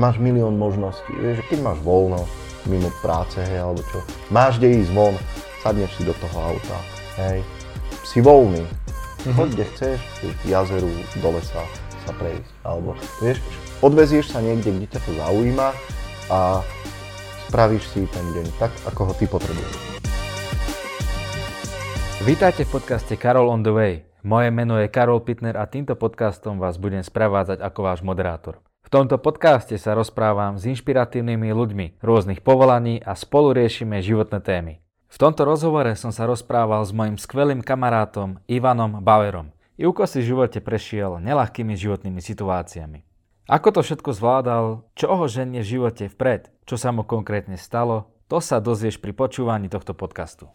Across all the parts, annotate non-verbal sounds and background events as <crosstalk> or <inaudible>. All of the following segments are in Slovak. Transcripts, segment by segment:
máš milión možností, vieš, keď máš voľno, mimo práce, hej, alebo čo, máš kde ísť von, sadneš si do toho auta, hej, si voľný, mm-hmm. choď kde chceš, k jazeru, do lesa sa prejsť, alebo vieš, odvezieš sa niekde, kde ťa to zaujíma a spravíš si ten deň tak, ako ho ty potrebuješ. Vítajte v podcaste Karol on the way. Moje meno je Karol Pitner a týmto podcastom vás budem sprevádzať ako váš moderátor. V tomto podcaste sa rozprávam s inšpiratívnymi ľuďmi rôznych povolaní a spolu riešime životné témy. V tomto rozhovore som sa rozprával s mojim skvelým kamarátom Ivanom Bauerom. Ivko si v živote prešiel nelahkými životnými situáciami. Ako to všetko zvládal, čo ho ženie v živote vpred, čo sa mu konkrétne stalo, to sa dozvieš pri počúvaní tohto podcastu.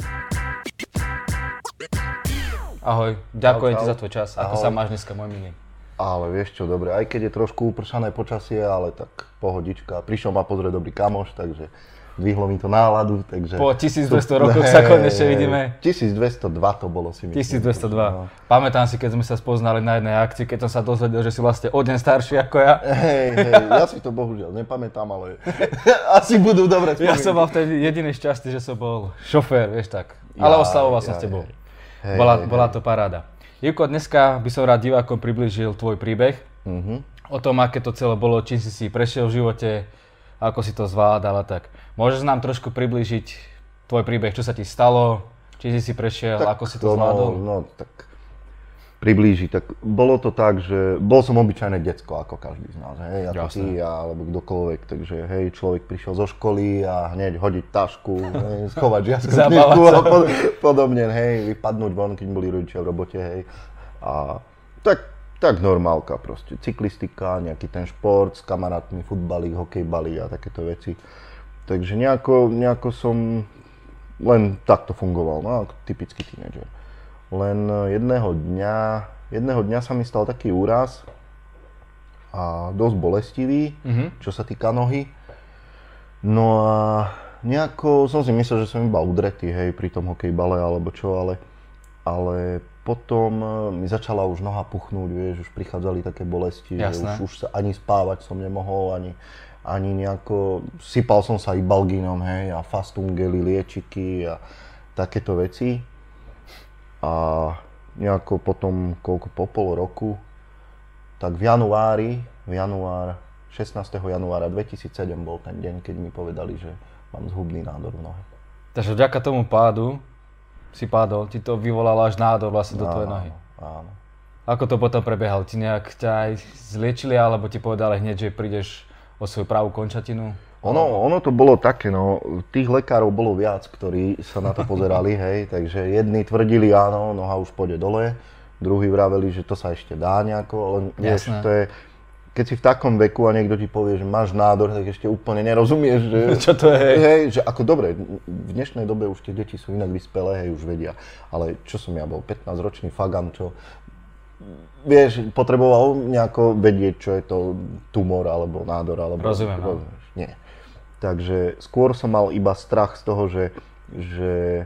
Ahoj, ďakujem ti za tvoj čas. Ako sa máš dneska, môj milý? Ale vieš čo, dobre, aj keď je trošku upršané počasie, ale tak pohodička. Prišiel ma pozrieť dobrý kamoš, takže Dvihlo mi to náladu, takže... Po 1200 rokoch sa konečne vidíme. 1202 to bolo si myslím. 1202. No. Pamätám si, keď sme sa spoznali na jednej akcii, keď som sa dozvedel, že si vlastne o deň starší ako ja. Hej, hej, ja si to bohužiaľ nepamätám, ale <laughs> asi budú dobre spomienky. Ja som mal vtedy jediný šťastie, že som bol šofér, vieš tak. Ale ja, oslavoval ja, som s tebou. Hej, bola, hej, bola to paráda. Jivko, dneska by som rád divákom približil tvoj príbeh. Uh-huh. O tom, aké to celé bolo, čím si si prešiel v živote, ako si to zvládal a tak. Môžeš nám trošku priblížiť tvoj príbeh, čo sa ti stalo, či si si prešiel, tak ako si to, zvládol? No, no tak priblížiť. Tak bolo to tak, že bol som obyčajné decko, ako každý z nás, hej, ako Jasne. ty, alebo kdokoľvek, takže hej, človek prišiel zo školy a hneď hodiť tašku, hej, schovať žiaskotníku <laughs> a pod, podobne, hej, vypadnúť von, keď boli rodičia v robote, hej. A tak tak normálka proste, cyklistika, nejaký ten šport s kamarátmi, futbalík, hokejbalík a takéto veci. Takže nejako, nejako som len takto fungoval, no typický tínedžer. Len jedného dňa, jedného dňa sa mi stal taký úraz a dosť bolestivý, mm-hmm. čo sa týka nohy. No a nejako som si myslel, že som iba udretý, hej, pri tom hokejbale alebo čo, ale, ale potom e, mi začala už noha puchnúť, vieš, už prichádzali také bolesti, Jasné. že už, už sa ani spávať som nemohol, ani, ani nejako, sypal som sa ibalginom, hej, a fastungely, liečiky a takéto veci. A nejako potom, koľko, po pol roku, tak v januári, v január, 16. januára 2007 bol ten deň, keď mi povedali, že mám zhubný nádor v nohe. Takže vďaka tomu pádu si padol, ti to vyvolalo až nádor vlastne do tvojej nohy. Áno. Ako to potom prebiehalo? Ti nejak ťa aj zliečili, alebo ti povedali hneď, že prídeš o svoju pravú končatinu? Ono, ono to bolo také, no, tých lekárov bolo viac, ktorí sa na to <laughs> pozerali, hej, takže jedni tvrdili, áno, noha už pôjde dole, druhí vraveli, že to sa ešte dá nejako, ale vieš, to je, keď si v takom veku a niekto ti povie, že máš nádor, tak ešte úplne nerozumieš, že... <laughs> Čo to je? Hej, že ako dobre, v dnešnej dobe už tie deti sú inak vyspelé, hej, už vedia. Ale čo som ja bol, 15-ročný fagan, čo vieš, potreboval nejako vedieť, čo je to tumor alebo nádor, alebo... Rozumiem, no. Nie. Takže skôr som mal iba strach z toho, že, že,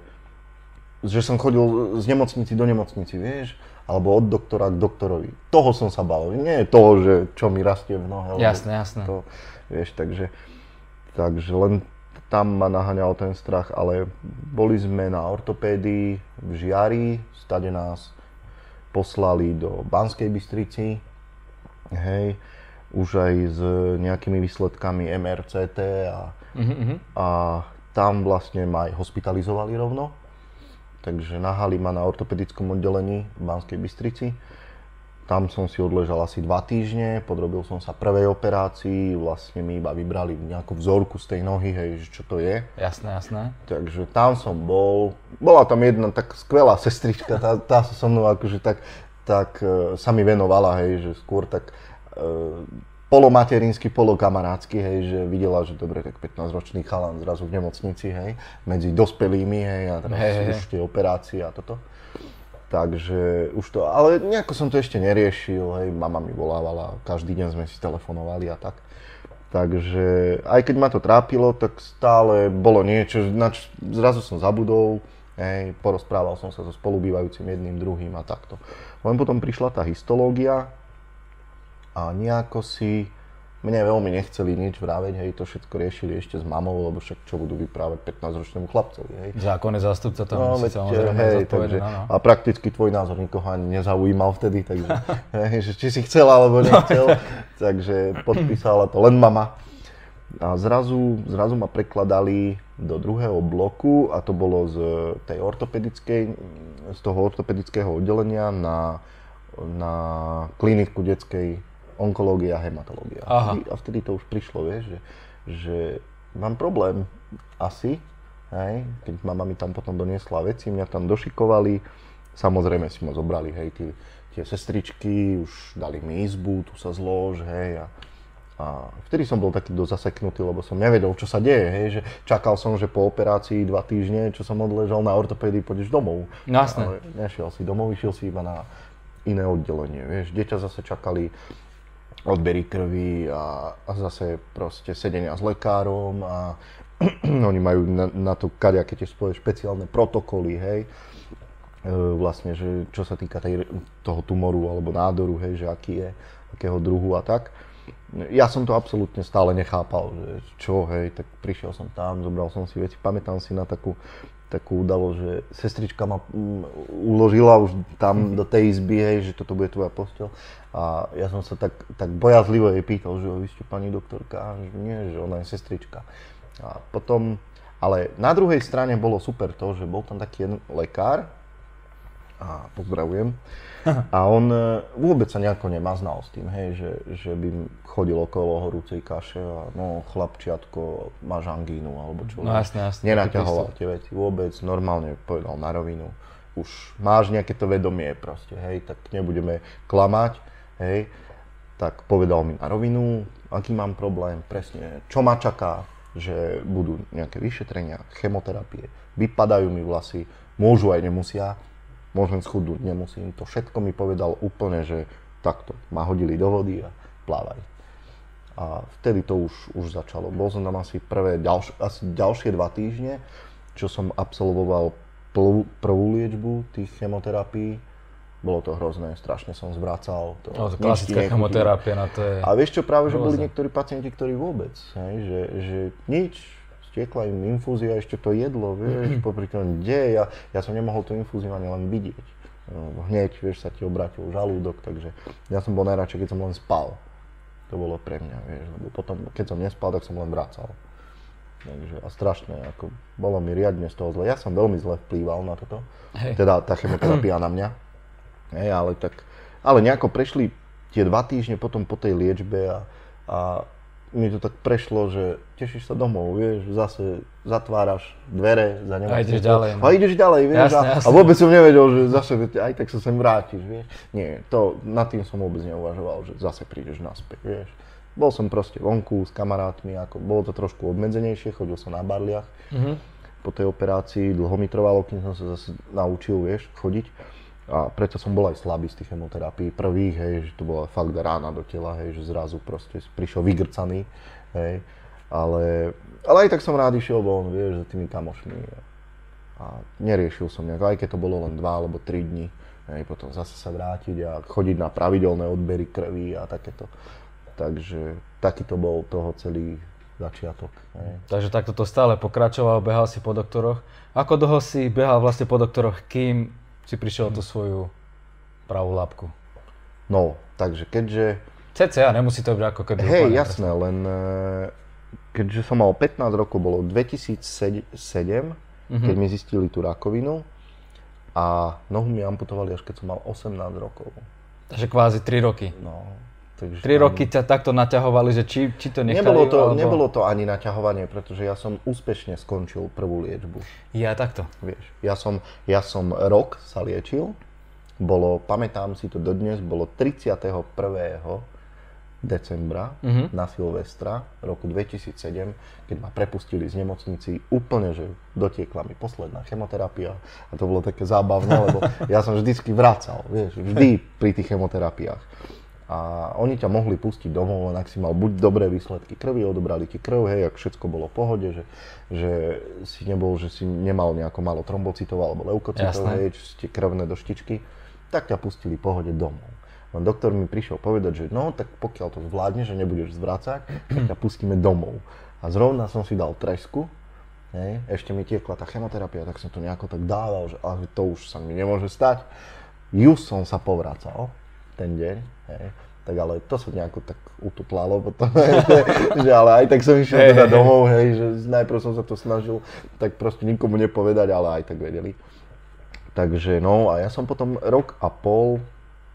že som chodil z nemocnici do nemocnici, vieš, alebo od doktora k doktorovi. Toho som sa bal, nie toho, že čo mi rastie v nohe. Jasné, jasné. To, vieš, takže, takže len tam ma naháňal ten strach, ale boli sme na ortopédii v Žiari, stade nás poslali do Banskej Bystrici, hej, už aj s nejakými výsledkami MRCT a, mm-hmm. a tam vlastne ma aj hospitalizovali rovno takže nahali ma na ortopedickom oddelení v Banskej Bystrici. Tam som si odležal asi dva týždne, podrobil som sa prvej operácii, vlastne mi iba vybrali nejakú vzorku z tej nohy, hej, že čo to je. Jasné, jasné. Takže tam som bol, bola tam jedna tak skvelá sestrička, tá, tá sa so mnou akože tak, tak uh, sa mi venovala, hej, že skôr tak uh, polomaterinský, polokamarátsky, hej, že videla, že dobre, tak 15-ročný chalan zrazu v nemocnici, hej, medzi dospelými, hej, a teraz hey, už tie operácie a toto. Takže už to, ale nejako som to ešte neriešil, hej, mama mi volávala, každý deň sme si telefonovali a tak. Takže aj keď ma to trápilo, tak stále bolo niečo, nač, zrazu som zabudol, hej, porozprával som sa so spolubývajúcim jedným, druhým a takto. Len potom prišla tá histológia, a nejako si mne veľmi nechceli nič vraveť, hej, to všetko riešili ešte s mamou, lebo však čo budú vyprávať 15-ročnému chlapcovi, hej. Zákonný zástupca tam No, veď, samozrejme hej, takže, áno. a prakticky tvoj názor nikoho ani nezaujímal vtedy, takže <laughs> hej, že či si chcel alebo nechcel, takže podpísala to len mama. A zrazu, zrazu ma prekladali do druhého bloku a to bolo z tej ortopedickej, z toho ortopedického oddelenia na, na kliniku detskej onkológia a hematológia. Aha. A vtedy to už prišlo, vieš, že, že mám problém asi, hej, keď mama mi tam potom doniesla veci, mňa tam došikovali, samozrejme si ma zobrali, hej, tí, tie sestričky, už dali mi izbu, tu sa zlož, hej, a, a vtedy som bol taký dosť zaseknutý, lebo som nevedel, čo sa deje, hej, že čakal som, že po operácii dva týždne, čo som odležal na ortopédii, pôjdeš domov. No. Ale nešiel si domov, išiel si iba na iné oddelenie, vieš, dieťa zase čakali odbery krvi a, a zase proste sedenia s lekárom a <clears throat> oni majú na, na to kadejaké tie svoje špeciálne protokoly, hej. E, vlastne, že čo sa týka tej, toho tumoru alebo nádoru, hej, že aký je, akého druhu a tak. Ja som to absolútne stále nechápal, že čo, hej, tak prišiel som tam, zobral som si veci, pamätám si na takú, takú udalosť, že sestrička ma mm, uložila už tam do tej izby, hej, že toto bude tvoja posteľ. A ja som sa tak, tak bojazlivo jej pýtal, že vy ste pani doktorka, a že nie, že ona je sestrička. A potom, ale na druhej strane bolo super to, že bol tam taký jeden lekár, a pozdravujem, a on e, vôbec sa nejako nemaznal s tým, hej, že, že by chodil okolo horúcej kaše a no chlapčiatko, máš angínu alebo čo. No jasné, jasné. Nenaťahoval tie veci vôbec, normálne povedal na rovinu. Už máš nejaké to vedomie proste, hej, tak nebudeme klamať, hej. Tak povedal mi na rovinu, aký mám problém, presne, čo ma čaká, že budú nejaké vyšetrenia, chemoterapie, vypadajú mi vlasy, môžu aj nemusia, môžem schudnúť, nemusím. To všetko mi povedal úplne, že takto, ma hodili do vody a plávaj. A vtedy to už, už začalo. Bol som tam asi prvé, ďalš, asi ďalšie dva týždne, čo som absolvoval prvú, prvú liečbu tých chemoterapií. Bolo to hrozné, strašne som zvracal. To, No, to klasická chemoterapia, na to je... A vieš čo, práve, že boli niektorí pacienti, ktorí vôbec, hej, že, že nič, stiekla im infúzia, ešte to jedlo, vieš, popri tom kde, ja, ja som nemohol tú infúziu ani len vidieť. No, Hneď, vieš, sa ti obratil žalúdok, takže ja som bol najradšej, keď som len spal. To bolo pre mňa, vieš, lebo potom, keď som nespal, tak som len vracal. Takže, a strašné, ako, bolo mi riadne z toho zle. Ja som veľmi zle vplýval na toto, Hej. teda tá chemoterapia na mňa. Hej, ale tak, ale nejako prešli tie dva týždne potom po tej liečbe a, a mi to tak prešlo, že tešíš sa domov, vieš, zase zatváraš dvere za nemocnicu. ideš ďalej, no. A ideš ďalej, vieš, Jasné, a, jasné. a vôbec som nevedel, že zase aj tak sa sem vrátiš, vieš. Nie, to, nad tým som vôbec neuvažoval, že zase prídeš naspäť, vieš. Bol som proste vonku s kamarátmi, ako, bolo to trošku obmedzenejšie, chodil som na barliach Mhm. po tej operácii, dlho mi trvalo, kým som sa zase naučil, vieš, chodiť. A preto som bol aj slabý z tých chemoterapií prvých, hej, že to bola fakt rána do tela, hej, že zrazu proste prišiel vygrcaný, hej. Ale, ale aj tak som rád išiel von, vieš, za tými kamošmi. A neriešil som nejak, aj keď to bolo len 2 alebo 3 dní, hej, potom zase sa vrátiť a chodiť na pravidelné odbery krvi a takéto. Takže taký to bol toho celý začiatok. Hej. Takže takto to stále pokračoval, behal si po doktoroch. Ako dlho si behal vlastne po doktoroch, kým si prišiel tú svoju pravú labku? No, takže keďže CCA, nemusí to byť ako keby Hej, jasné, len eh, keďže som mal 15 rokov, bolo 2007, Mhm. keď mi zistili tú rakovinu a nohu mi amputovali až keď som mal 18 rokov. Takže kvázi 3 roky. No, takže 3 roky ťa takto naťahovali, že či, či to nechali, Nebolo to, alebo... nebolo to ani naťahovanie, pretože ja som úspešne skončil prvú liečbu. Ja takto. Vieš, ja som, ja som rok sa liečil, bolo, pamätám si to dodnes, bolo 31. decembra Mhm. na Silvestra roku 2007, keď ma prepustili z nemocnici, úplne, že dotiekla mi posledná chemoterapia a to bolo také zábavné, lebo ja som vždycky vracal, vieš, vždy pri tých chemoterapiách. A oni ťa mohli pustiť domov, len ak si mal buď dobré výsledky krvi, odobrali ti krv, hej, ak všetko bolo v pohode, že, že si nebol, že si nemal nejako málo trombocitov alebo leukocitov, Jasné. hej, či krvné doštičky, tak ťa pustili v pohode domov. Len doktor mi prišiel povedať, že no, tak pokiaľ to zvládne, že nebudeš zvracať, tak ťa pustíme domov. A zrovna som si dal tresku, hej, ešte mi tiekla tá chemoterapia, tak som to nejako tak dával, že ale to už sa mi nemôže stať. Ju som sa povracal ten deň, hej, tak ale to sa nejako tak ututlalo potom, <laughs> že ale aj tak som išiel hey, teda hey, domov, hej, že najprv som sa to snažil tak proste nikomu nepovedať, ale aj tak vedeli. Takže no a ja som potom rok a pol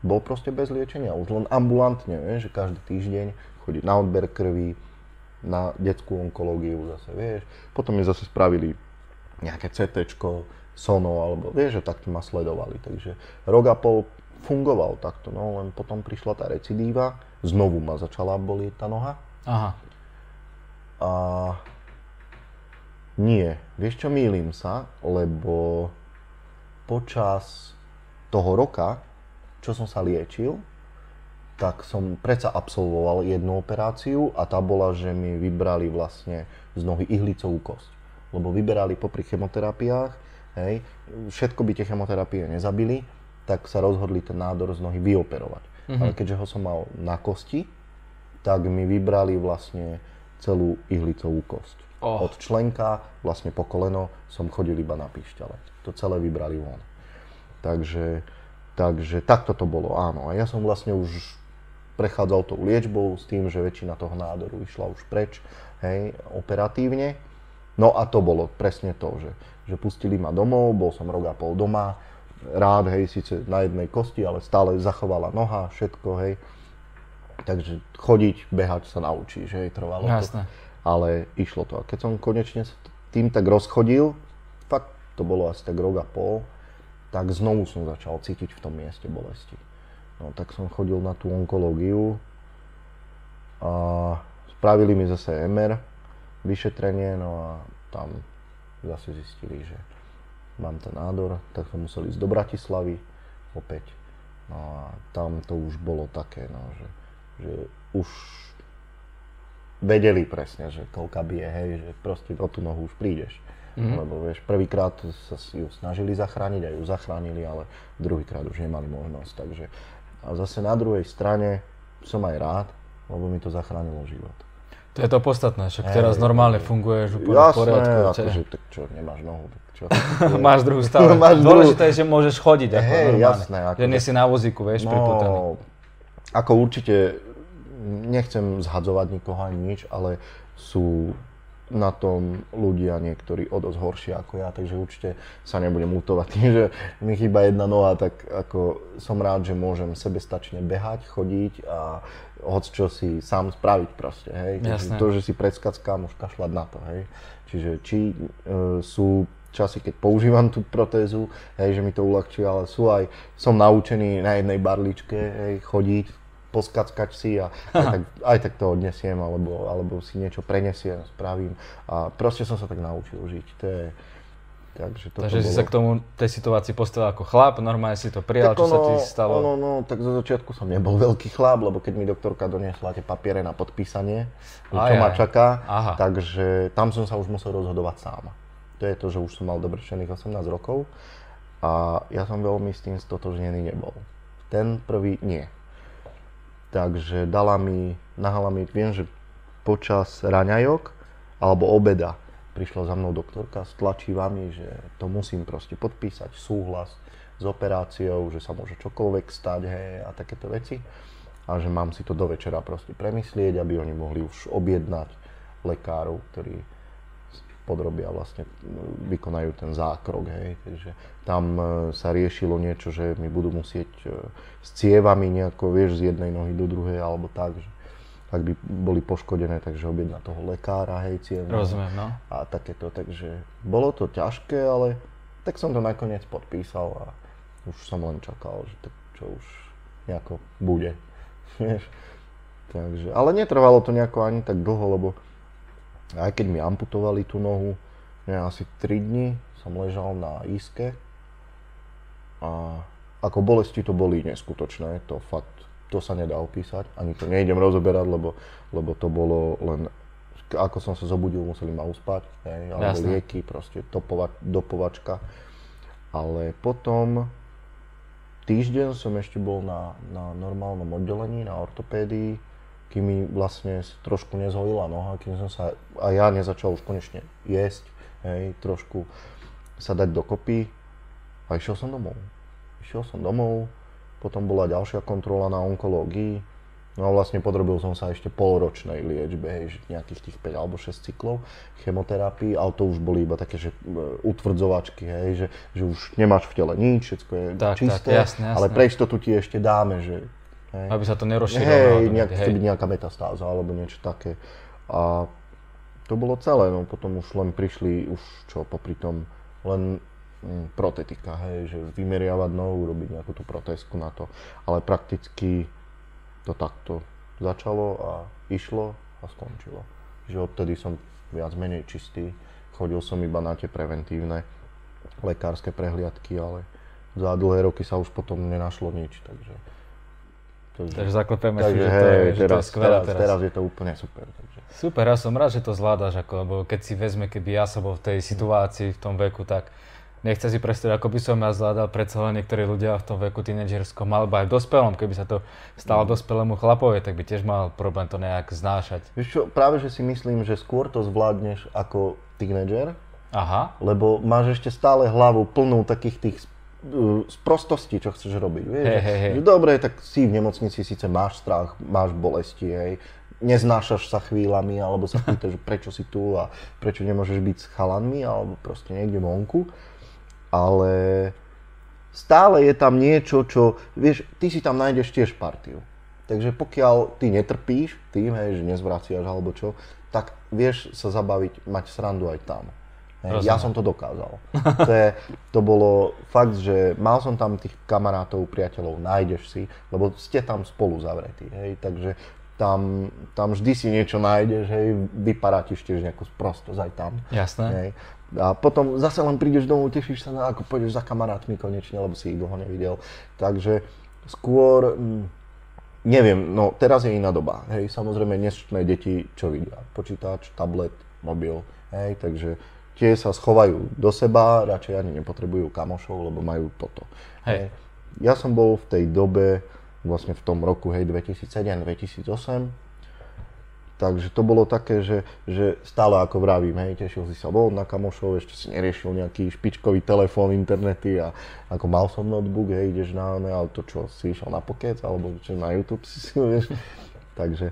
bol proste bez liečenia, už len ambulantne, vieš, že každý týždeň chodiť na odber krvi, na detskú onkológiu zase, vieš. Potom mi zase spravili nejaké CT, sono, alebo vieš, že takto ma sledovali. Takže rok a pol fungoval takto, no len potom prišla tá recidíva, znovu ma začala bolieť tá noha. Aha. A nie, vieš čo, mýlim sa, lebo počas toho roka čo som sa liečil, tak som predsa absolvoval jednu operáciu a tá bola, že mi vybrali vlastne z nohy ihlicovú kosť. Lebo vyberali popri chemoterapiách, hej, všetko by tie chemoterapie nezabili, tak sa rozhodli ten nádor z nohy vyoperovať. Mm-hmm. Ale keďže ho som mal na kosti, tak mi vybrali vlastne celú ihlicovú kosť. Oh. Od členka vlastne po koleno som chodil iba na píšťale. To celé vybrali von. Takže Takže takto to bolo, áno. A ja som vlastne už prechádzal tou liečbou s tým, že väčšina toho nádoru išla už preč, hej, operatívne. No a to bolo presne to, že, že pustili ma domov, bol som rok a pol doma, rád, hej, síce na jednej kosti, ale stále zachovala noha, všetko, hej. Takže chodiť, behať sa naučíš, hej, trvalo Jasné. to. Ale išlo to. A keď som konečne s tým tak rozchodil, fakt to bolo asi tak rok a pol, tak znovu som začal cítiť v tom mieste bolesti. No tak som chodil na tú onkológiu a spravili mi zase MR, vyšetrenie, no a tam zase zistili, že mám ten nádor, tak som musel ísť do Bratislavy opäť. No a tam to už bolo také, no, že, že už vedeli presne, že koľka bije, hej, že proste o tú nohu už prídeš. Mm-hmm. Lebo vieš, prvýkrát sa ju snažili zachrániť a ju zachránili, ale druhýkrát už nemali možnosť. Takže a zase na druhej strane som aj rád, lebo mi to zachránilo život. To je to podstatné, však teraz normálne funguješ úplne Jasné, v poriadku. akože, tak čo, nemáš nohu, tak čo? <laughs> máš druhú stále. <laughs> máš Dôležité je, že môžeš chodiť ako hey, normálne. Jasné, ako, že nie si na vozíku, vieš, no, priputaný. Ako určite, nechcem zhadzovať nikoho ani nič, ale sú na tom ľudia niektorí o dosť horšie ako ja, takže určite sa nebudem mutovať tým, že mi chýba jedna noha, tak ako som rád, že môžem sebestačne behať, chodiť a hoď čo si sám spraviť proste, hej. Jasné. To, že si predskackám, už kašľať na to, hej. Čiže či e, sú časy, keď používam tú protézu, hej, že mi to uľahčuje, ale sú aj, som naučený na jednej barličke, hej, chodiť, poskackať si a <laughs> aj tak, aj tak to odnesiem, alebo, alebo si niečo prenesiem, spravím. A proste som sa tak naučil žiť. To je, Takže, toto Takže bolo... si sa k tomu tej situácii postavil ako chlap, normálne si to prijal, tak čo ono, sa ti stalo? No, no, tak zo začiatku som nebol veľký chlap, lebo keď mi doktorka doniesla tie papiere na podpísanie, Aj, čo ma čaká, Aha. takže tam som sa už musel rozhodovať sám. To je to, že už som mal dovršených 18 rokov a ja som veľmi s tým stotožnený nebol. Ten prvý nie. Takže dala mi, nahala mi, viem, že počas raňajok alebo obeda prišla za mnou doktorka s tlačivami, že to musím proste podpísať súhlas s operáciou, že sa môže čokoľvek stať hej, a takéto veci. A že mám si to do večera proste premyslieť, aby oni mohli už objednať lekárov, ktorí podrobia vlastne, vykonajú ten zákrok, hej, takže tam e, sa riešilo niečo, že mi budú musieť e, s cievami nejako, vieš, z jednej nohy do druhej, alebo tak, že ak by boli poškodené, takže objedna toho lekára, hej, cievne. Rozumiem, no. A takéto, takže bolo to ťažké, ale tak som to nakoniec podpísal a už som len čakal, že tak čo už nejako bude, <laughs> vieš. Takže, ale netrvalo to nejako ani tak dlho, lebo aj keď mi amputovali tú nohu, ne, asi 3 dní som ležal na iske a ako bolesti to boli neskutočné, to fakt, to sa nedá opísať, ani to nejdem rozoberať, lebo, lebo to bolo len, ako som sa zobudil, museli ma uspať, hej, alebo Jasne. lieky, proste topova, dopovačka. Ale potom týždeň som ešte bol na, na normálnom oddelení, na ortopédii, kým mi vlastne trošku nezhojila noha, kým som sa, a ja nezačal už konečne jesť, hej, trošku sa dať dokopy a išiel som domov. Išiel som domov, potom bola ďalšia kontrola na onkológii, No a vlastne podrobil som sa ešte polročnej liečbe, hej, nejakých tých 5 alebo 6 cyklov chemoterapii, ale to už boli iba také, že e, utvrdzovačky, hej, že, že už nemáš v tele nič, všetko je tak, čisté, tak, jasne, jasne. ale pre istotu ti ešte dáme, že... Hej, Aby sa to nerozširovalo. Hej, nejak, hej. byť nejaká metastáza alebo niečo také. A to bolo celé, no potom už len prišli, už čo popri tom, len hm, protetika, hej, že vymeriavať nohu, robiť nejakú tú protezku na to, ale prakticky to takto začalo a išlo a skončilo. Že odtedy som viac menej čistý. Chodil som iba na tie preventívne lekárske prehliadky, ale za dlhé roky sa už potom nenašlo nič, takže... Takže, takže zaklepeme takže, si, že, to, hej, že teraz, to je skvelé teraz. Teraz je to úplne super. Takže. Super, ja som rád, že to zvládaš, ako, lebo keď si vezme, keby ja som bol v tej situácii, v tom veku, tak nechce si predstaviť, ako by som ja zvládal, predsa len niektorí ľudia v tom veku tínedžerskom, alebo aj v dospelom, keby sa to stalo mm. dospelému chlapovi, tak by tiež mal problém to nejak znášať. Vieš čo, práve že si myslím, že skôr to zvládneš ako tínedžer, Aha. lebo máš ešte stále hlavu plnú takých tých uh, sprostostí, čo chceš robiť. Vieš, hey, hey, hey. Že, dobre, tak si v nemocnici, síce máš strach, máš bolesti, hej, neznášaš sa chvíľami, alebo sa pýtaš, <laughs> prečo si tu a prečo nemôžeš byť s chalanmi, alebo proste niekde vonku ale stále je tam niečo, čo, vieš, ty si tam nájdeš tiež partiu. Takže pokiaľ ty netrpíš tým, hej, že nezvraciaš alebo čo, tak vieš sa zabaviť, mať srandu aj tam. Hej, ja som to dokázal. To, je, to bolo fakt, že mal som tam tých kamarátov, priateľov, nájdeš si, lebo ste tam spolu zavretí, hej, takže tam, tam vždy si niečo nájdeš, hej, vyparátiš tiež nejakú sprostosť aj tam. Jasné. Hej. A potom zase len prídeš domov, tešíš sa na, ako pôjdeš za kamarátmi konečne, lebo si ich dlho nevidel. Takže skôr, mm, neviem, no teraz je iná doba. Hej, samozrejme dnešné deti čo vidia? Počítač, tablet, mobil, hej, takže tie sa schovajú do seba, radšej ani nepotrebujú kamošov, lebo majú toto. Hej. Ja som bol v tej dobe, vlastne v tom roku, hej, 2007-2008, Takže to bolo také, že, že stále ako vravím, hej, tešil si sa bol na kamošov, ešte si neriešil nejaký špičkový telefón, internety a ako mal som notebook, hej, ideš na ne, ale to čo, si išiel na pokec, alebo čo na YouTube si si, vieš. Takže,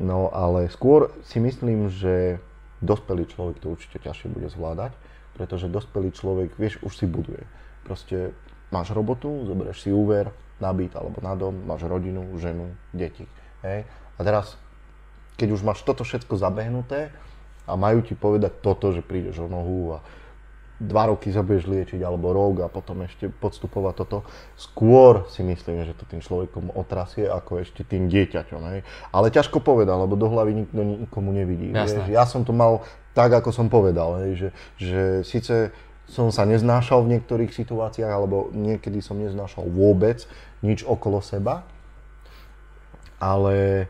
no ale skôr si myslím, že dospelý človek to určite ťažšie bude zvládať, pretože dospelý človek, vieš, už si buduje. Proste máš robotu, zoberieš si úver na byt alebo na dom, máš rodinu, ženu, deti, hej. A teraz keď už máš toto všetko zabehnuté a majú ti povedať toto, že prídeš o nohu a dva roky sa budeš liečiť alebo rok a potom ešte podstupovať toto, skôr si myslím, že to tým človekom otrasie ako ešte tým dieťaťom. Hej. Ale ťažko povedať, lebo do hlavy nikto nikomu nevidí. Ja som to mal tak, ako som povedal, hej, že, že síce som sa neznášal v niektorých situáciách, alebo niekedy som neznášal vôbec nič okolo seba, ale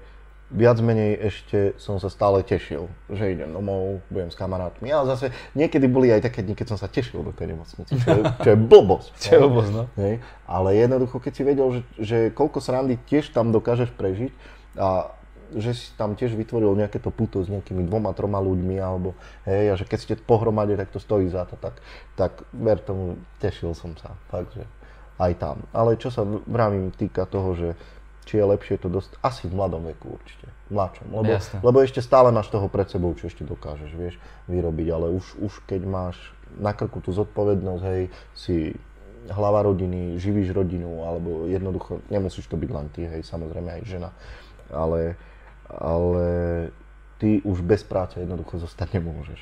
viac menej ešte som sa stále tešil, že idem domov, budem s kamarátmi. A zase niekedy boli aj také dni, keď som sa tešil do tej nemocnice, čo je, čo je blbosť. <laughs> čo je blbosť, no. Hej. Ale jednoducho, keď si vedel, že, že koľko srandy tiež tam dokážeš prežiť a že si tam tiež vytvoril nejaké to puto s nejakými dvoma, troma ľuďmi, alebo hej, a že keď ste pohromade, tak to stojí za to, tak, tak ver tomu, tešil som sa, fakt, že aj tam. Ale čo sa vravím týka toho, že či je lepšie to dosť, asi v mladom veku určite, v mladšom, lebo, lebo ešte stále máš toho pred sebou, čo ešte dokážeš, vieš, vyrobiť, ale už, už keď máš na krku tú zodpovednosť, hej, si hlava rodiny, živíš rodinu, alebo jednoducho, nemusíš to byť len ty, hej, samozrejme aj žena, ale, ale ty už bez práce jednoducho zostať nemôžeš,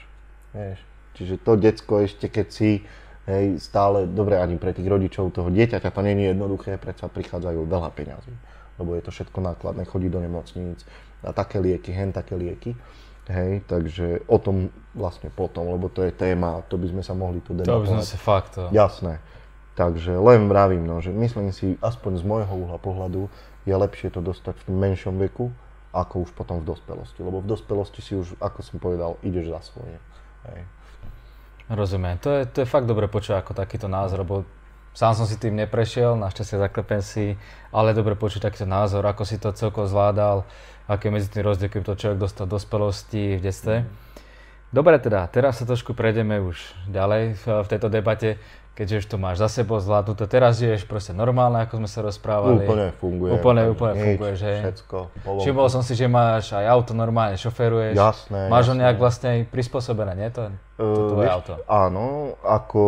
vieš. Čiže to decko ešte keď si, hej, stále, dobre ani pre tých rodičov toho dieťaťa to není jednoduché, predsa prichádzajú veľa peňazí lebo je to všetko nákladné, chodí do nemocníc a také lieky, hen také lieky. Hej, takže o tom vlastne potom, lebo to je téma, to by sme sa mohli tu debatovať. To by sme sa fakt. To... Jasné. Takže len vravím, no, že myslím si, aspoň z môjho uhla pohľadu, je lepšie to dostať v menšom veku, ako už potom v dospelosti. Lebo v dospelosti si už, ako som povedal, ideš za svoje. Hej. Rozumiem. To je, to je fakt dobre počuť ako takýto názor, lebo Sám som si tým neprešiel, našťastie zaklepem si, ale dobre počuť takýto názor, ako si to celkovo zvládal, aké medzi tým rozdiel, keď to človek dostal do dospelosti v detstve. Dobre teda, teraz sa trošku prejdeme už ďalej v, v tejto debate, keďže už to máš za sebou zvládnuté. Teraz žiješ proste normálne, ako sme sa rozprávali. Úplne funguje. Úplne, úplne funguje, že? Všetko. Všimol som si, že máš aj auto normálne, šoferuješ. Jasné, Máš ho jasné. nejak vlastne prispôsobené, nie? To, to Uh, tvoje vieš, auto. Áno, ako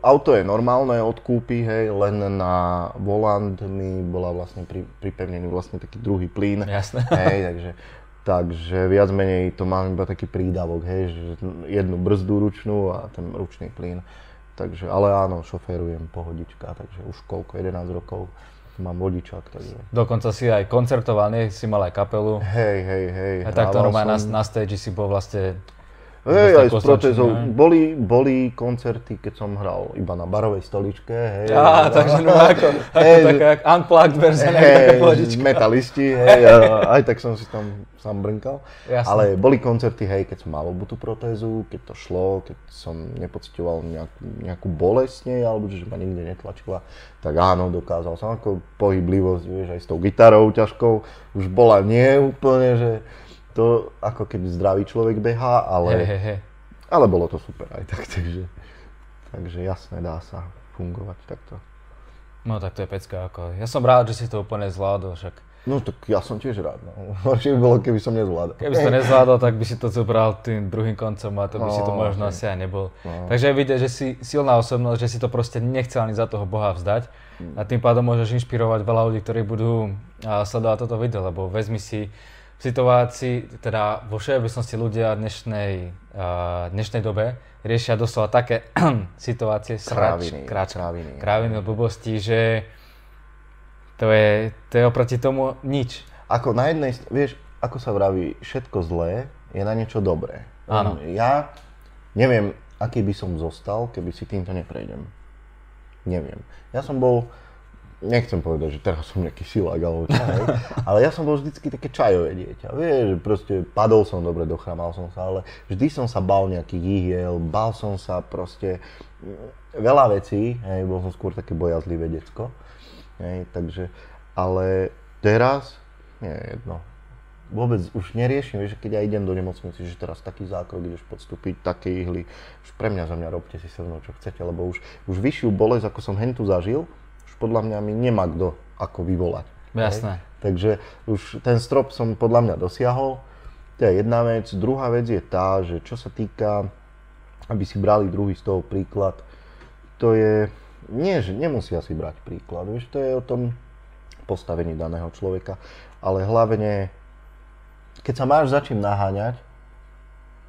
auto je normálne od kúpy, hej, len na volant mi bola vlastne pri, pripevnený vlastne taký druhý plyn. Jasné. <laughs> Hej, takže, takže viac menej to mám iba taký prídavok, hej, že jednu brzdu ručnú a ten ručný plyn. Takže, ale áno, šoférujem pohodička, takže už koľko, 11 rokov mám vodičák, takže... Dokonca si aj koncertoval, nie? Si mal aj kapelu. Hej, hej, hej. A takto normálne som- na, na stage si bol vlastne... Hej, aj s hej? Boli, boli koncerty, keď som hral iba na barovej stoličke, hej. Á, takže no <laughs> ako, ako Hej, taká jak unplugged verzia, hej, metalisti, hej, <laughs> a aj tak som si tam sám brnkal. Jasné. Ale boli koncerty, hej, keď som mal obutú protézu, keď to šlo, keď som nepocitoval nejakú, nejakú bolesť nej, alebo že ma nikde netlačila, tak áno, dokázal som ako pohyblivosť, vieš, aj s tou gitarou ťažkou, už bola nie úplne, že to ako keď zdravý človek behá, ale... Hej, hej, hej. Ale bolo to super aj tak, takže, takže jasné, dá sa fungovať takto. No tak to je pecka. Ako. Ja som rád, že si to úplne zvládol, však No tak ja som tiež rád, no. <laughs> Horšie by bolo, keby som nezvládal. keby si to nezvládol, tak by si to zobral tým druhým koncom a to by si to No, možno asi aj nebol. No. Takže je vidieť, že si silná osobnosť, že si to proste nechcel ani za toho Boha vzdať Mm. a tým pádom môžeš inšpirovať veľa ľudí, ktorí budú sledovať toto video, lebo vezmi si situácii, teda vo všeobecnosti ľudia dnešnej, a, dnešnej dobe riešia doslova také <clears throat> situácie, srač, Kráviny, kráč, kráviny. kráviny, blbosti, že to je, to je oproti tomu nič. Ako na jednej, vieš, ako sa vraví, všetko zlé je na niečo dobré. Áno. Ja neviem, aký by som zostal, keby si týmto neprejdem. Neviem. Ja som bol, nechcem povedať, že teraz som nejaký silák alebo čo, <laughs> ale ja som bol vždycky také čajové dieťa. Vieš, proste padol som dobre, dochramal som sa, ale vždy som sa bal nejakých ihiel, bal som sa proste mm, veľa vecí, hej, bol som skôr také bojazlivé decko. Hej, takže, ale teraz, nie je jedno. Vôbec už neriešim, vieš, keď ja idem do nemocnice, že teraz taký zákrok ideš podstúpiť, také ihly. Už pre mňa za mňa robte si so mnou, čo chcete, lebo už, už vyššiu bolesť, ako som hentu zažil, podľa mňa mi nemá kto ako vyvolať. Jasné. Hej. Takže už ten strop som podľa mňa dosiahol. To je jedna vec. Druhá vec je tá, že čo sa týka, aby si brali druhý z toho príklad, to je, nie, že nemusia si brať príklad, vieš, to je o tom postavení daného človeka, ale hlavne, keď sa máš za čím naháňať,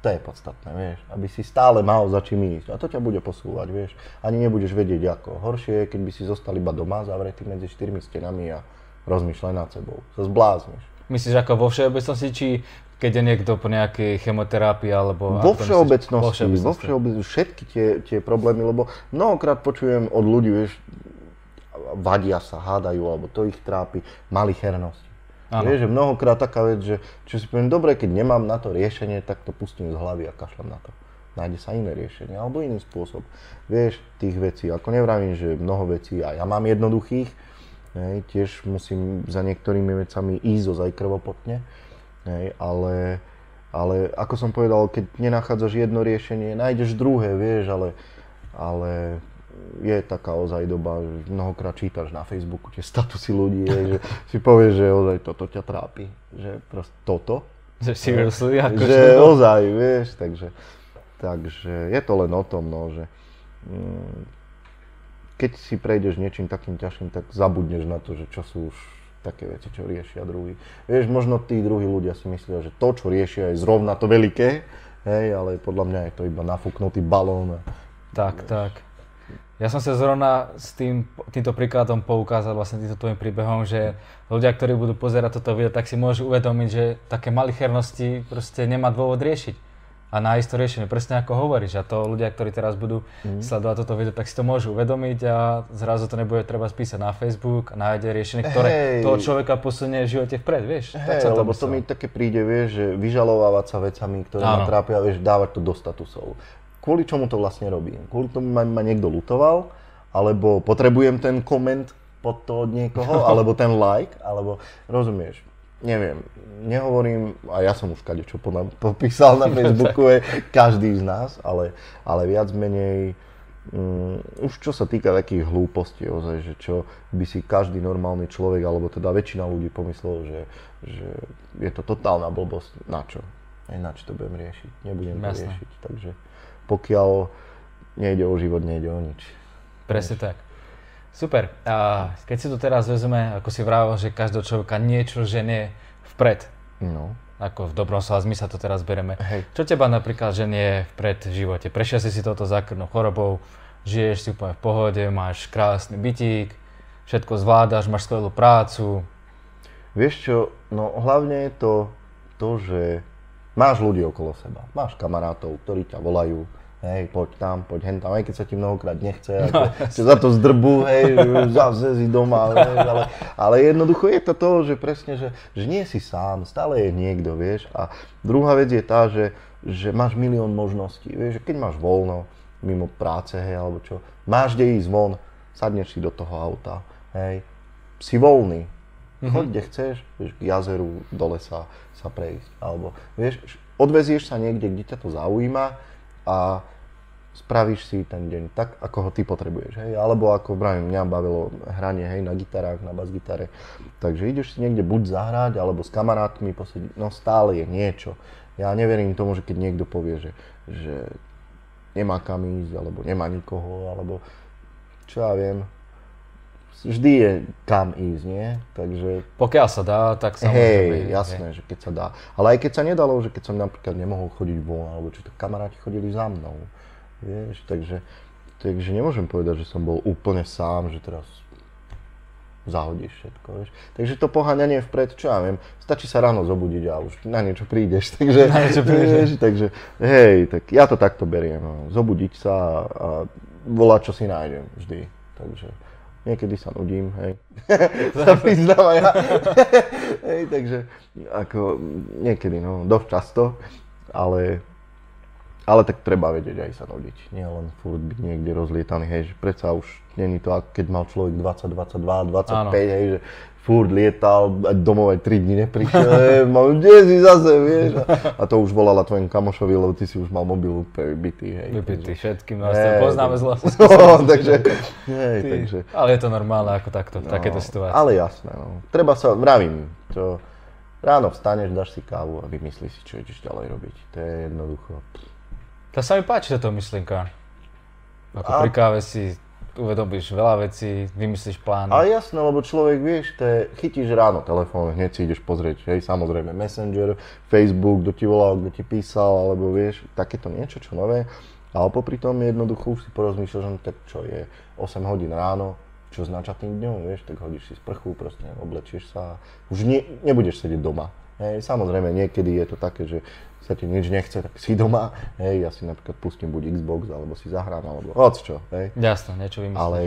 to je podstatné, vieš, aby si stále mal za čím ísť a to ťa bude posúvať, vieš, ani nebudeš vedieť ako. Horšie je, keď by si zostal iba doma, zavretý medzi štyrmi stenami a rozmýšľaj nad sebou, sa zblázneš. Myslíš ako vo všeobecnosti, či keď je niekto po nejakej chemoterapii alebo... Vo to myslíš? všeobecnosti, Vo vo všeobecnosti. všeobecnosti, všetky tie, tie problémy, lebo mnohokrát počujem od ľudí, vieš, vadia sa, hádajú, alebo to ich trápi, malichernosti. Áno. Vieš, že mnohokrát taká vec, že čo si poviem, dobre, keď nemám na to riešenie, tak to pustím z hlavy a kašlem na to. Nájde sa iné riešenie, alebo iný spôsob. Vieš, tých vecí, ako nevravím, že mnoho vecí, a ja mám jednoduchých, hej, tiež musím za niektorými vecami ísť ozaj krvopotne, hej, ale, ale ako som povedal, keď nenachádzaš jedno riešenie, nájdeš druhé, vieš, ale, ale je taká ozaj doba, že mnohokrát čítaš na Facebooku tie statusy ľudí, že si povieš, že ozaj toto ťa trápi, že proste toto, Že seriously, <laughs> ako že ozaj, vieš, takže, takže je to len o tom, no, že mm, keď si prejdeš niečím takým ťažkým, tak zabudneš na to, že čo sú už také veci, čo riešia druhí. Vieš, možno tí druhí ľudia si myslia, že to, čo riešia, je zrovna to veľké, hej, ale podľa mňa je to iba nafúknutý balón. Tak, tak. Ja som sa zrovna s tým, týmto príkladom poukázal vlastne týmto tvojim príbehom, že ľudia, ktorí budú pozerať toto video, tak si môžu uvedomiť, že také malichernosti proste nemá dôvod riešiť. A nájsť to riešenie, presne ako hovoríš. A to ľudia, ktorí teraz budú Mhm. sledovať toto video, tak si to môžu uvedomiť a zrazu to nebude treba spísať na Facebook a nájde riešenie, ktoré Hej. toho človeka posunie v živote vpred, vieš. Tak Hej, som lebo to myslel. mi také príde, vieš, že vyžalovávať sa vecami, ktoré ma trápia, vieš, dávať to do statusov. Kvôli čomu to vlastne robím? Kvôli tomu ma, ma niekto lutoval, alebo potrebujem ten koment pod to od niekoho, <laughs> alebo ten like, alebo rozumieš, neviem, nehovorím, a ja som už čo popísal na <laughs> Facebooku, je každý z nás, ale, ale viac menej, um, už čo sa týka takých hlúpostí, ozaj, že čo by si každý normálny človek, alebo teda väčšina ľudí pomyslel, že, že je to totálna blbosť, na čo? Aj na čo to budem riešiť, nebudem to Jasne. riešiť, takže pokiaľ nejde o život, nejde o nič. Presne tak. Super. A keď si to teraz vezme, ako si vravel, že každého človeka niečo ženie vpred. No. Ako v dobrom slova zmysle to teraz bereme. Hej. Čo teba napríklad ženie vpred v živote? Prešiel si si toto zákrnou chorobou, žiješ si úplne v pohode, máš krásny bytík, všetko zvládaš, máš skvelú prácu. Vieš čo, no hlavne je to to, že máš ľudí okolo seba. Máš kamarátov, ktorí ťa volajú, hej, poď tam, poď hen tam, aj keď sa ti mnohokrát nechce, <laughs> ako, no, za to zdrbu, hej, zase si doma, hej, ale, ale jednoducho je to to, že presne, že, že nie si sám, stále je niekto, vieš, a druhá vec je tá, že, že máš milión možností, vieš, že keď máš voľno, mimo práce, hej, alebo čo, máš kde ísť von, sadneš si do toho auta, hej, si voľný, mm-hmm. choď kde chceš, vieš, k jazeru, do lesa sa prejsť, alebo, vieš, odvezieš sa niekde, kde ťa to zaujíma a spravíš si ten deň tak, ako ho ty potrebuješ, hej, alebo ako vravím, mňa bavilo hranie, hej, na gitarách, na bas-gitare, takže ideš si niekde buď zahrať, alebo s kamarátmi posediť, no stále je niečo. Ja neverím tomu, že keď niekto povie, že, že nemá kam ísť, alebo nemá nikoho, alebo čo ja viem, vždy je kam ísť, nie? Takže... Pokiaľ sa dá, tak samozrejme. Hej, jasné, hej. že keď sa dá. Ale aj keď sa nedalo, že keď som napríklad nemohol chodiť von, alebo či to kamaráti chodili za mnou. Vieš, takže, takže nemôžem povedať, že som bol úplne sám, že teraz zahodíš všetko, vieš. Takže to poháňanie vpred, čo ja viem, stačí sa ráno zobudiť a už na niečo prídeš, <laughs> takže, na niečo prídeš. Vieš, takže hej, tak ja to takto beriem, no. zobudiť sa a volať, čo si nájdem vždy, takže niekedy sa nudím, hej, <laughs> sa priznám ja, <laughs> hej, takže ako niekedy, no, dosť často, ale ale tak treba vedieť aj sa nudiť, nie len furt byť niekde rozlietaný, hej, že predsa už není to, keď mal človek 20, 22, 25, Áno. hej, že furt lietal, a domov aj 3 dní neprišiel, <laughs> mal, kde si zase, vieš, a, a to už volala tvojim kamošovi, lebo ty si už mal mobil úplne vybitý, hej. Vybitý takže, všetkým, no, hej, poznáme zlo. <laughs> No, takže, hej, takže. Ale je to normálne ako takto, no, takéto situácii. Ale jasné, no. Treba sa, vravím, to, ráno vstaneš, dáš si kávu a vymyslíš si, čo ideš ďalej robiť. To je jednoducho. To sa mi páči táto myšlienka. Ako a... pri káve si uvedomíš veľa vecí, vymyslíš plán. Ale jasné, lebo človek, vieš, to chytíš ráno telefón, hneď si ideš pozrieť, hej, samozrejme Messenger, Facebook, kto ti volal, kto ti písal, alebo vieš, takéto niečo, čo nové. Ale popri tom jednoducho už si porozmýšľaš, že no tak čo je 8 hodín ráno, čo s načatým dňom, vieš, tak hodíš si sprchu, proste oblečieš sa, už nie, nebudeš sedieť doma. Hej, samozrejme, niekedy je to také, že sa ti nič nechce, tak si doma, hej, ja si napríklad pustím buď Xbox, alebo si zahrám, alebo hoď čo, hej. Jasné, niečo vymyslím. Ale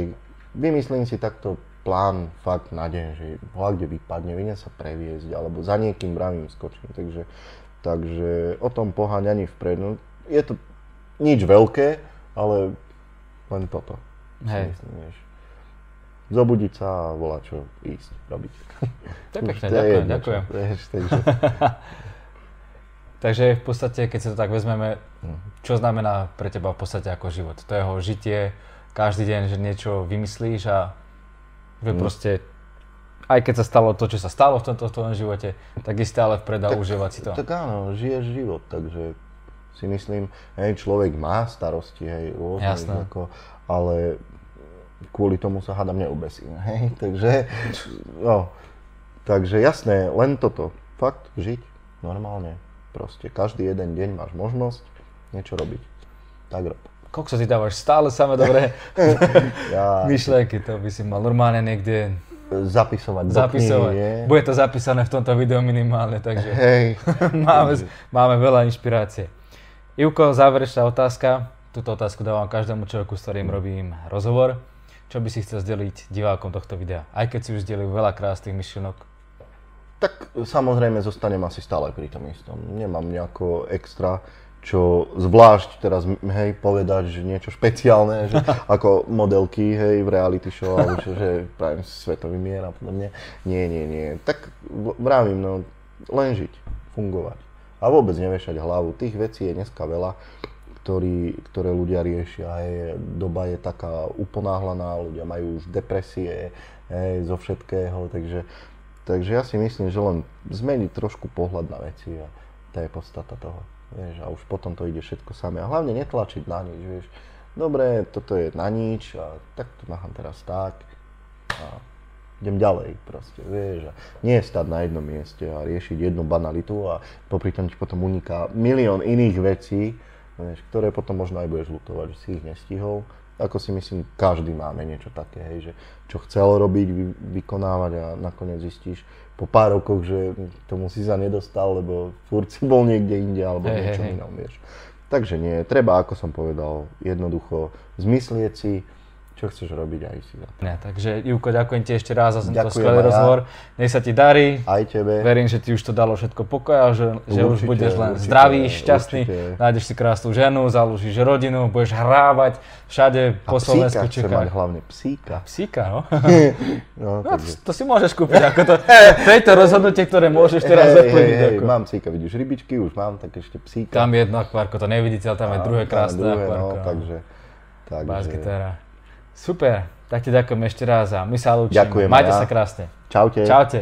vymyslím si takto plán fakt na deň, že bola kde vypadne, vyne sa previesť, alebo za niekým bravím skočím, takže, takže o tom poháňaní vpred, no, je to nič veľké, ale len toto. Hej. Myslím, vieš. Zobudiť sa a volať čo ísť, robiť. Tak pekne, ďakujem, ďakujem. Vieš, takže... <laughs> Takže v podstate, keď si to tak vezmeme, čo znamená pre teba v podstate ako život? To jeho žitie, každý deň, že niečo vymyslíš a že mm. proste aj keď sa stalo to, čo sa stalo v tomto tvojom živote, tak je stále vpred a užívať si to. Tak áno, žiješ život, takže si myslím, hej, človek má starosti, hej, rôzne, ako, ale kvôli tomu sa hádam neubesím, hej, <laughs> takže, no, takže jasné, len toto, fakt, žiť normálne. Proste každý jeden deň máš možnosť niečo robiť. Tak rob. Koľko ty dávaš stále samé dobré <laughs> ja... myšlenky, to by si mal normálne niekde zapisovať, zapisovať. Knihy, Bude to zapísané v tomto videu minimálne, takže Hej. <laughs> máme, máme veľa inšpirácie. Ivko, záverečná otázka. Túto otázku dávam každému človeku, s ktorým robím rozhovor. Čo by si chcel zdeliť divákom tohto videa? Aj keď si už zdelil veľa krásnych myšlienok, tak samozrejme zostanem asi stále pri tom istom. Nemám nejako extra čo zvlášť teraz, hej, povedať, že niečo špeciálne, že <laughs> ako modelky, hej, v reality show, alebo čo, že pravím svetový mier a podobne. Nie, nie, nie. Tak vravím, no, len žiť, fungovať. A vôbec nevešať hlavu. Tých vecí je dneska veľa, ktorý, ktoré ľudia riešia. Hej. Doba je taká uponáhlaná, ľudia majú už depresie hej, zo všetkého, takže, takže ja si myslím, že len zmeniť trošku pohľad na veci a to je podstata toho. Vieš, a už potom to ide všetko samé. A hlavne netlačiť na nič, vieš. Dobre, toto je na nič a tak to nechám teraz tak. A idem ďalej proste, vieš. A nie stať na jednom mieste a riešiť jednu banalitu a popri tom ti potom uniká milión iných vecí, vieš, ktoré potom možno aj budeš lutovať, že si ich nestihol. Ako si myslím, každý máme niečo také, hej, že čo chcel robiť, vy, vykonávať a nakoniec zistíš, po pár rokoch, že tomu si sa nedostal, lebo furt si bol niekde inde alebo hey, niečo hey, inom, vieš. Takže nie, treba, ako som povedal, jednoducho zmyslieť si, čo chceš robiť aj si za to. Ne, takže Juko, ďakujem ti ešte raz za tento skvelý rozhovor. Nech sa ti darí. Aj tebe. Verím, že ti už to dalo všetko pokoja, že, určite, že už budeš len určite, zdravý, šťastný, určite. nájdeš si krásnu ženu, založíš rodinu, budeš hrávať všade po Slovensku. A psíka mať hlavne, psíka. Psíka, no. <laughs> no, no to, to, si môžeš kúpiť, ako to, to je to rozhodnutie, ktoré môžeš teraz hey, Hey, hey, mám psíka, vidíš rybičky, už mám, tak ešte psíka. Tam jedno akvárko, to nevidíte, ale tam je druhé krásne akvárko. No, takže, takže. Baskytera. Super, tak ti ďakujem ešte raz a my sa lúčime. Ďakujem Majte ja. sa krásne. Čaute. Čaute.